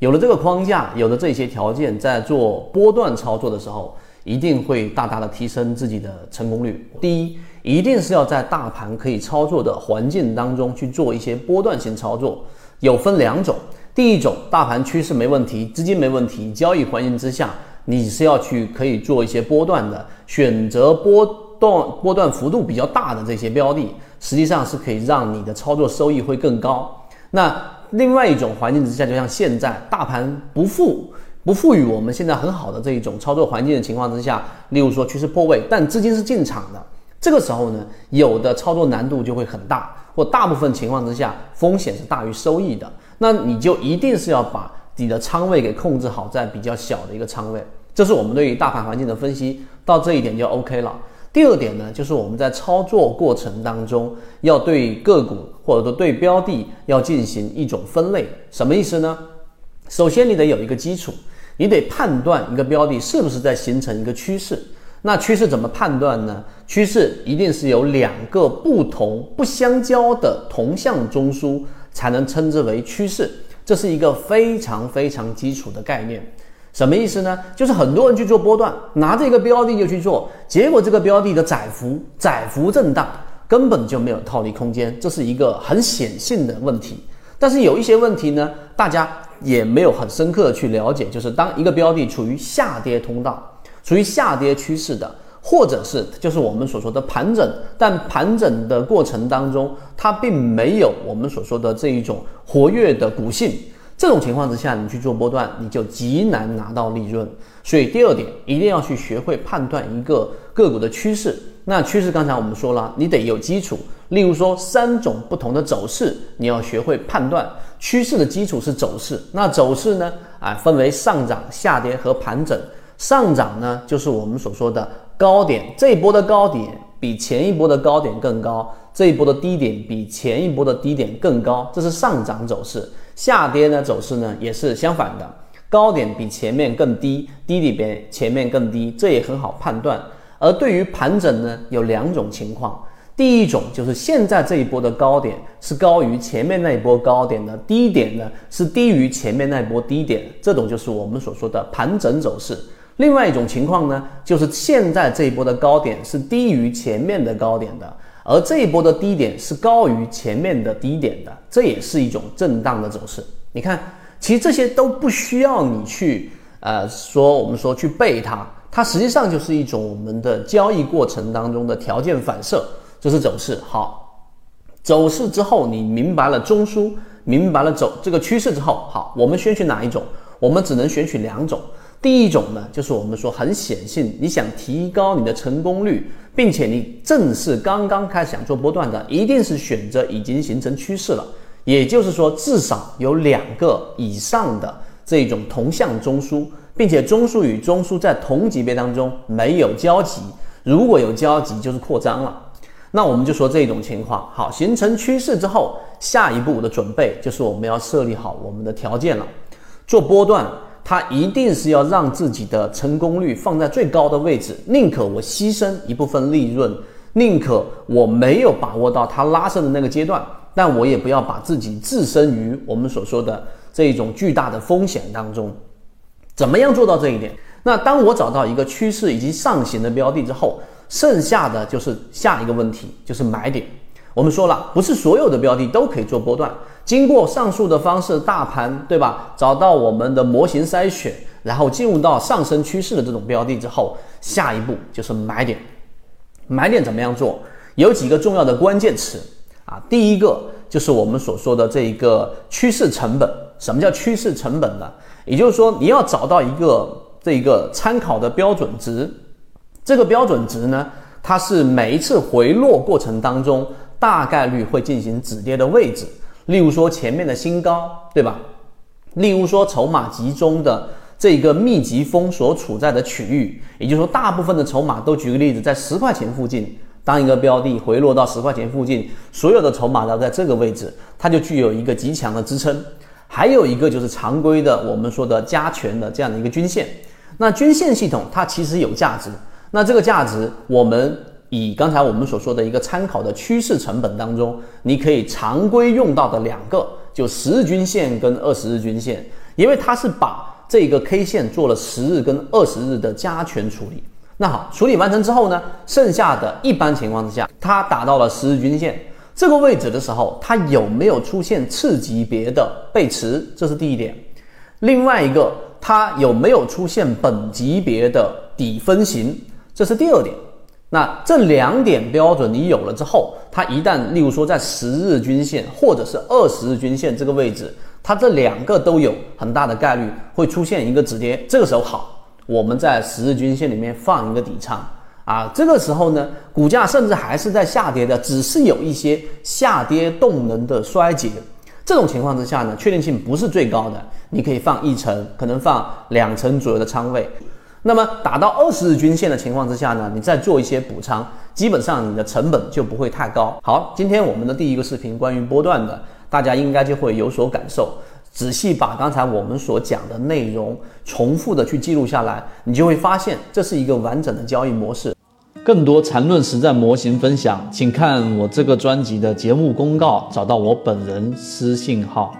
有了这个框架，有了这些条件，在做波段操作的时候，一定会大大的提升自己的成功率。第一，一定是要在大盘可以操作的环境当中去做一些波段性操作，有分两种。第一种，大盘趋势没问题，资金没问题，交易环境之下，你是要去可以做一些波段的，选择波段波段幅度比较大的这些标的，实际上是可以让你的操作收益会更高。那另外一种环境之下，就像现在大盘不富不赋予我们现在很好的这一种操作环境的情况之下，例如说趋势破位，但资金是进场的，这个时候呢，有的操作难度就会很大，或大部分情况之下风险是大于收益的。那你就一定是要把你的仓位给控制好，在比较小的一个仓位。这是我们对于大盘环境的分析，到这一点就 OK 了。第二点呢，就是我们在操作过程当中，要对个股或者说对标的要进行一种分类。什么意思呢？首先你得有一个基础，你得判断一个标的是不是在形成一个趋势。那趋势怎么判断呢？趋势一定是有两个不同不相交的同向中枢。才能称之为趋势，这是一个非常非常基础的概念。什么意思呢？就是很多人去做波段，拿着一个标的就去做，结果这个标的的窄幅窄幅震荡，根本就没有套利空间，这是一个很显性的问题。但是有一些问题呢，大家也没有很深刻的去了解，就是当一个标的处于下跌通道，处于下跌趋势的。或者是就是我们所说的盘整，但盘整的过程当中，它并没有我们所说的这一种活跃的股性。这种情况之下，你去做波段，你就极难拿到利润。所以第二点，一定要去学会判断一个个股的趋势。那趋势刚才我们说了，你得有基础。例如说三种不同的走势，你要学会判断趋势的基础是走势。那走势呢？啊，分为上涨、下跌和盘整。上涨呢，就是我们所说的。高点这一波的高点比前一波的高点更高，这一波的低点比前一波的低点更高，这是上涨走势。下跌呢走势呢也是相反的，高点比前面更低，低里边前面更低，这也很好判断。而对于盘整呢，有两种情况，第一种就是现在这一波的高点是高于前面那一波高点的，低点呢是低于前面那一波低点，这种就是我们所说的盘整走势。另外一种情况呢，就是现在这一波的高点是低于前面的高点的，而这一波的低点是高于前面的低点的，这也是一种震荡的走势。你看，其实这些都不需要你去呃说，我们说去背它，它实际上就是一种我们的交易过程当中的条件反射，这是走势。好，走势之后你明白了中枢，明白了走这个趋势之后，好，我们选取哪一种？我们只能选取两种。第一种呢，就是我们说很显性，你想提高你的成功率，并且你正是刚刚开始想做波段的，一定是选择已经形成趋势了，也就是说至少有两个以上的这种同向中枢，并且中枢与中枢在同级别当中没有交集，如果有交集就是扩张了。那我们就说这种情况，好，形成趋势之后，下一步的准备就是我们要设立好我们的条件了，做波段。它一定是要让自己的成功率放在最高的位置，宁可我牺牲一部分利润，宁可我没有把握到它拉升的那个阶段，但我也不要把自己置身于我们所说的这一种巨大的风险当中。怎么样做到这一点？那当我找到一个趋势以及上行的标的之后，剩下的就是下一个问题，就是买点。我们说了，不是所有的标的都可以做波段。经过上述的方式，大盘对吧？找到我们的模型筛选，然后进入到上升趋势的这种标的之后，下一步就是买点。买点怎么样做？有几个重要的关键词啊。第一个就是我们所说的这一个趋势成本。什么叫趋势成本呢？也就是说，你要找到一个这一个参考的标准值。这个标准值呢，它是每一次回落过程当中大概率会进行止跌的位置。例如说前面的新高，对吧？例如说筹码集中的这个密集风所处在的区域，也就是说大部分的筹码都举个例子，在十块钱附近。当一个标的回落到十块钱附近，所有的筹码都在这个位置，它就具有一个极强的支撑。还有一个就是常规的我们说的加权的这样的一个均线。那均线系统它其实有价值，那这个价值我们。以刚才我们所说的一个参考的趋势成本当中，你可以常规用到的两个，就十日均线跟二十日均线。因为它是把这个 K 线做了十日跟二十日的加权处理。那好，处理完成之后呢，剩下的一般情况之下，它达到了十日均线这个位置的时候，它有没有出现次级别的背驰？这是第一点。另外一个，它有没有出现本级别的底分型？这是第二点。那这两点标准你有了之后，它一旦例如说在十日均线或者是二十日均线这个位置，它这两个都有很大的概率会出现一个止跌。这个时候好，我们在十日均线里面放一个底仓啊。这个时候呢，股价甚至还是在下跌的，只是有一些下跌动能的衰竭。这种情况之下呢，确定性不是最高的，你可以放一层，可能放两层左右的仓位。那么打到二十日均线的情况之下呢，你再做一些补仓，基本上你的成本就不会太高。好，今天我们的第一个视频关于波段的，大家应该就会有所感受。仔细把刚才我们所讲的内容重复的去记录下来，你就会发现这是一个完整的交易模式。更多缠论实战模型分享，请看我这个专辑的节目公告，找到我本人私信号。